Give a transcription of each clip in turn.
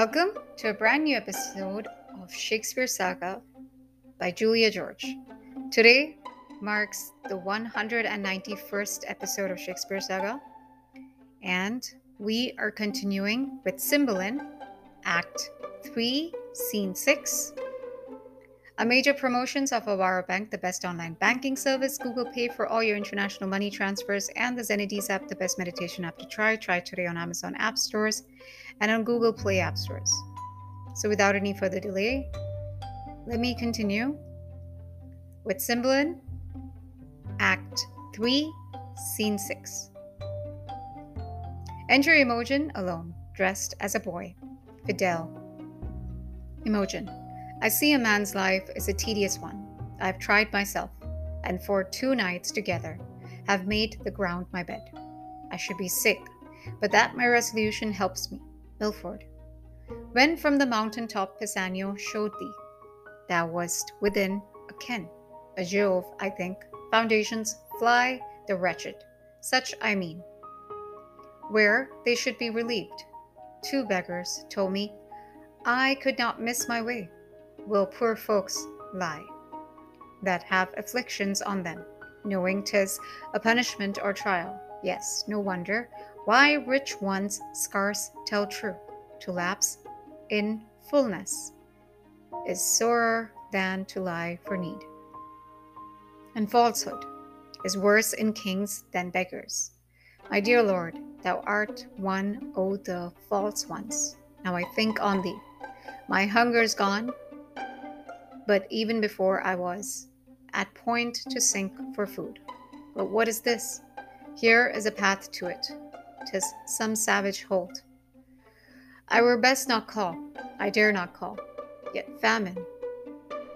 Welcome to a brand new episode of Shakespeare Saga by Julia George. Today marks the 191st episode of Shakespeare Saga, and we are continuing with Cymbeline, Act 3, Scene 6. A major promotions of Avaro Bank, the best online banking service, Google Pay for all your international money transfers, and the Zenidis app, the best meditation app to try. Try today on Amazon App Stores and on Google Play App Stores. So, without any further delay, let me continue with Cymbeline, Act 3, Scene 6. Enter Imogen alone, dressed as a boy. Fidele. Imogen. I see a man's life is a tedious one. I have tried myself, and for two nights together have made the ground my bed. I should be sick, but that my resolution helps me. Milford. When from the mountain top Pisanio showed thee, thou wast within a ken. A Jove, I think, foundations fly the wretched. Such I mean. Where they should be relieved. Two beggars told me I could not miss my way will poor folks lie that have afflictions on them, knowing 'tis a punishment or trial. Yes, no wonder why rich ones scarce tell true. To lapse in fullness is sorer than to lie for need. And falsehood is worse in kings than beggars. My dear Lord, thou art one o' the false ones. Now I think on thee. My hunger's gone, but even before I was at point to sink for food. But what is this? Here is a path to it. Tis some savage hold. I were best not call. I dare not call. Yet famine,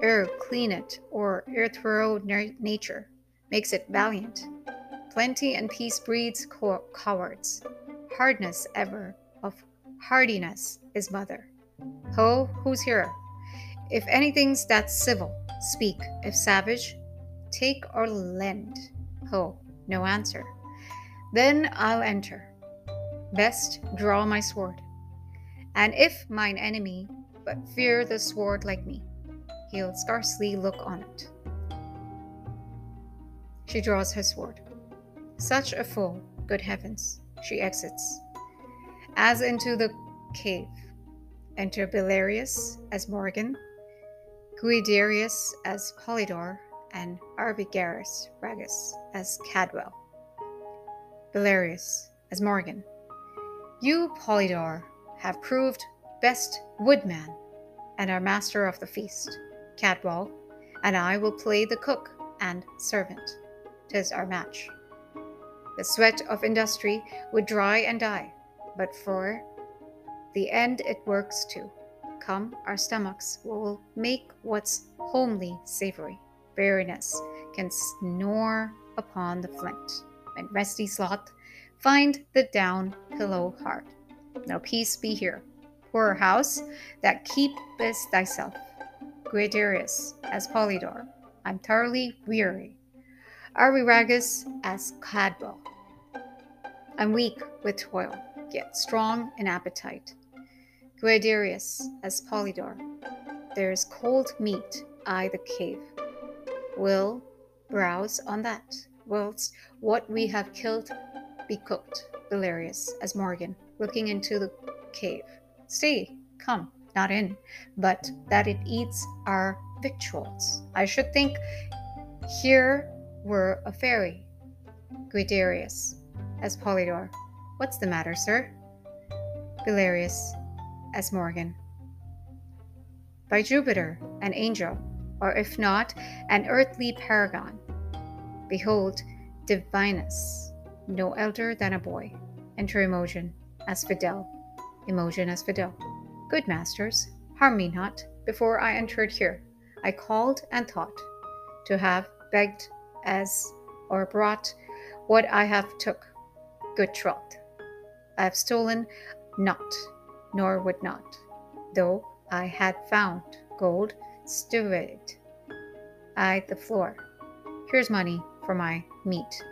ere clean it, or ere throw nature, makes it valiant. Plenty and peace breeds co- cowards. Hardness ever of hardiness is mother. Ho, who's here? If anything's that civil, speak. If savage, take or lend. Ho, no answer. Then I'll enter. Best draw my sword. And if mine enemy but fear the sword like me, he'll scarcely look on it. She draws her sword. Such a fool, good heavens, she exits. As into the cave, enter Belarius as Morgan, Guiderius as Polydore, and Arviragus Ragus as Cadwal. Belarius as Morgan. You, Polydore, have proved best woodman and are master of the feast. Cadwal and I will play the cook and servant. Tis our match. The sweat of industry would dry and die, but for the end it works to. come, our stomachs will make what's homely savory. Weariness can snore upon the flint. and resty sloth find the down pillow hard. Now peace be here. Poor house that keepest thyself. Guiderius as Polydore. I'm thoroughly weary. Arviragus as Cadwal. I'm weak with toil, yet strong in appetite. Guiderius as Polydore. There is cold meat, I the cave. Will browse on that, whilst what we have killed be cooked. Belarius as Morgan, looking into the cave. Stay, come, not in, but that it eats our victuals. I should think here were a fairy. Guiderius as Polydore. What's the matter, sir? Belarius as Morgan. By Jupiter, an angel, or if not, an earthly paragon. Behold, Divinus, no elder than a boy. Enter Imogen as Fidele. Imogen as Fidele. Good masters, harm me not. Before I entered here, I called and thought to have begged as or brought what I have took. Good troth. I have stolen not nor would not, though I had found gold stewed I the floor. Here's money for my meat.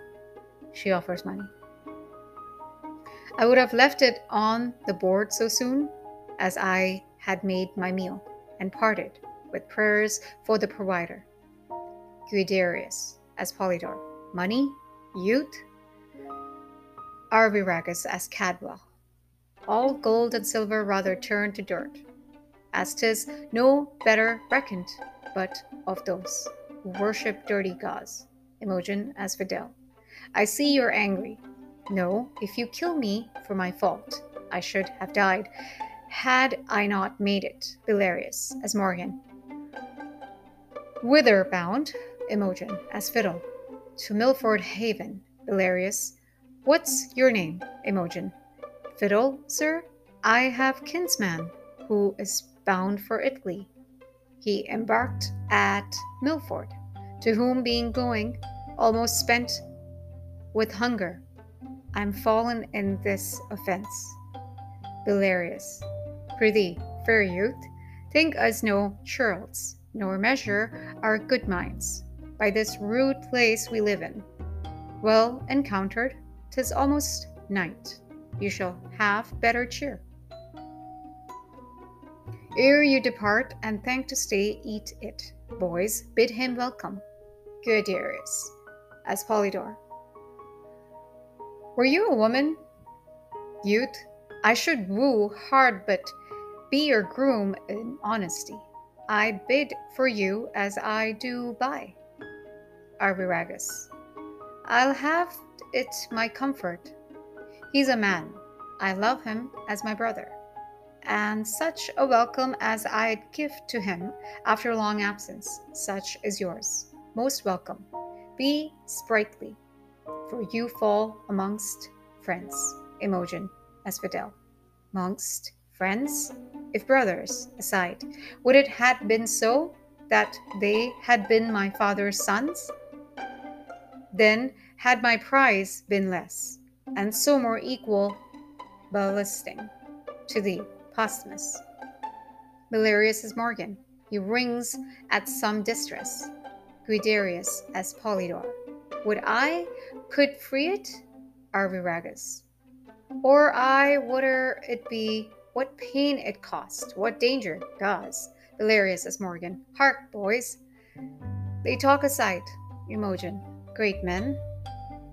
She offers money. I would have left it on the board so soon as I had made my meal, and parted with prayers for the provider. Guiderius as Polydore. Money? Youth? Arviragus as Cadwal. All gold and silver rather turned to dirt, as 'tis no better reckoned but of those who worship dirty gods. Imogen as Fidele. I see you're angry. No, if you kill me for my fault, I should have died, had I not made it. Belarius as Morgan. Whither bound? Imogen as Fiddle. To Milford Haven. Belarius. What's your name? Imogen. Fiddle, sir? I have kinsman who is bound for Italy. He embarked at Milford, to whom being going, almost spent with hunger, I'm fallen in this offence. Belarius. Prithee, fair youth, think us no churls, nor measure our good minds by this rude place we live in. Well encountered, 'tis almost night you shall have better cheer. Ere you depart, and thank to stay, eat it. Boys, bid him welcome. Guiderius, as Polydore. Were you a woman? Youth, I should woo hard, but be your groom in honesty. I bid for you as I do buy. Arviragus. I'll have it my comfort He's a man. I love him as my brother. And such a welcome as I'd give to him after long absence, such is yours. Most welcome. Be sprightly, for you fall amongst friends. Imogen, as Fidele. Amongst friends? If brothers, aside, would it had been so that they had been my father's sons? Then had my prize been less and so more equal ballasting to thee, Posthumus. Belarius is Morgan. He rings at some distress. Guiderius as Polydore. Would I could free it? Arviragus. Or I, whate'er it be, what pain it cost, what danger, gods. Belarius as Morgan. Hark, boys. They talk aside. Imogen. Great men,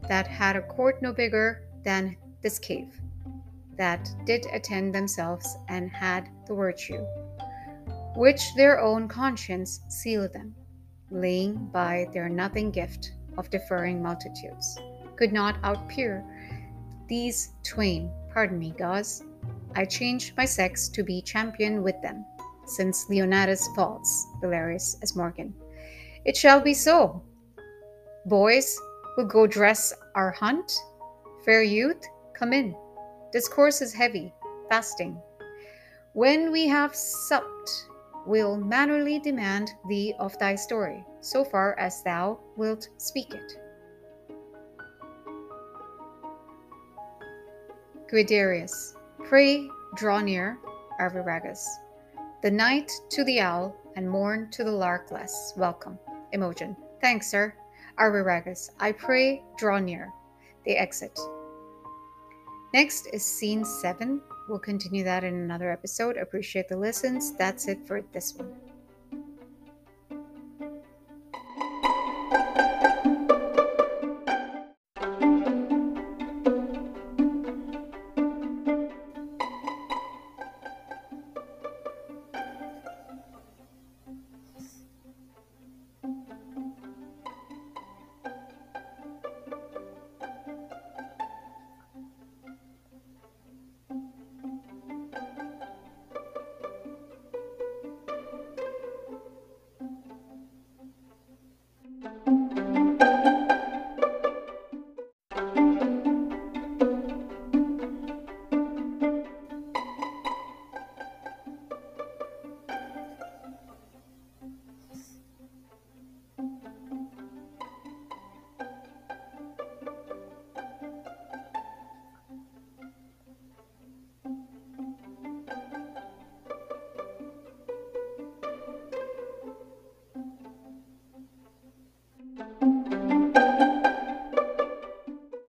that had a court no bigger than this cave, that did attend themselves and had the virtue, which their own conscience sealed them, laying by their nothing gift of deferring multitudes, could not outpeer these twain. Pardon me, gods. I changed my sex to be champion with them, since Leonatus falls, Belarius as Morgan. It shall be so. Boys, We'll go dress our hunt. Fair youth, come in. Discourse is heavy, fasting. When we have supped, we'll mannerly demand thee of thy story, so far as thou wilt speak it. Guiderius, pray draw near, Arviragus. The night to the owl, and morn to the lark less welcome. Imogen, thanks, sir. Arviragus, I pray, draw near. They exit. Next is scene seven. We'll continue that in another episode. Appreciate the listens. That's it for this one.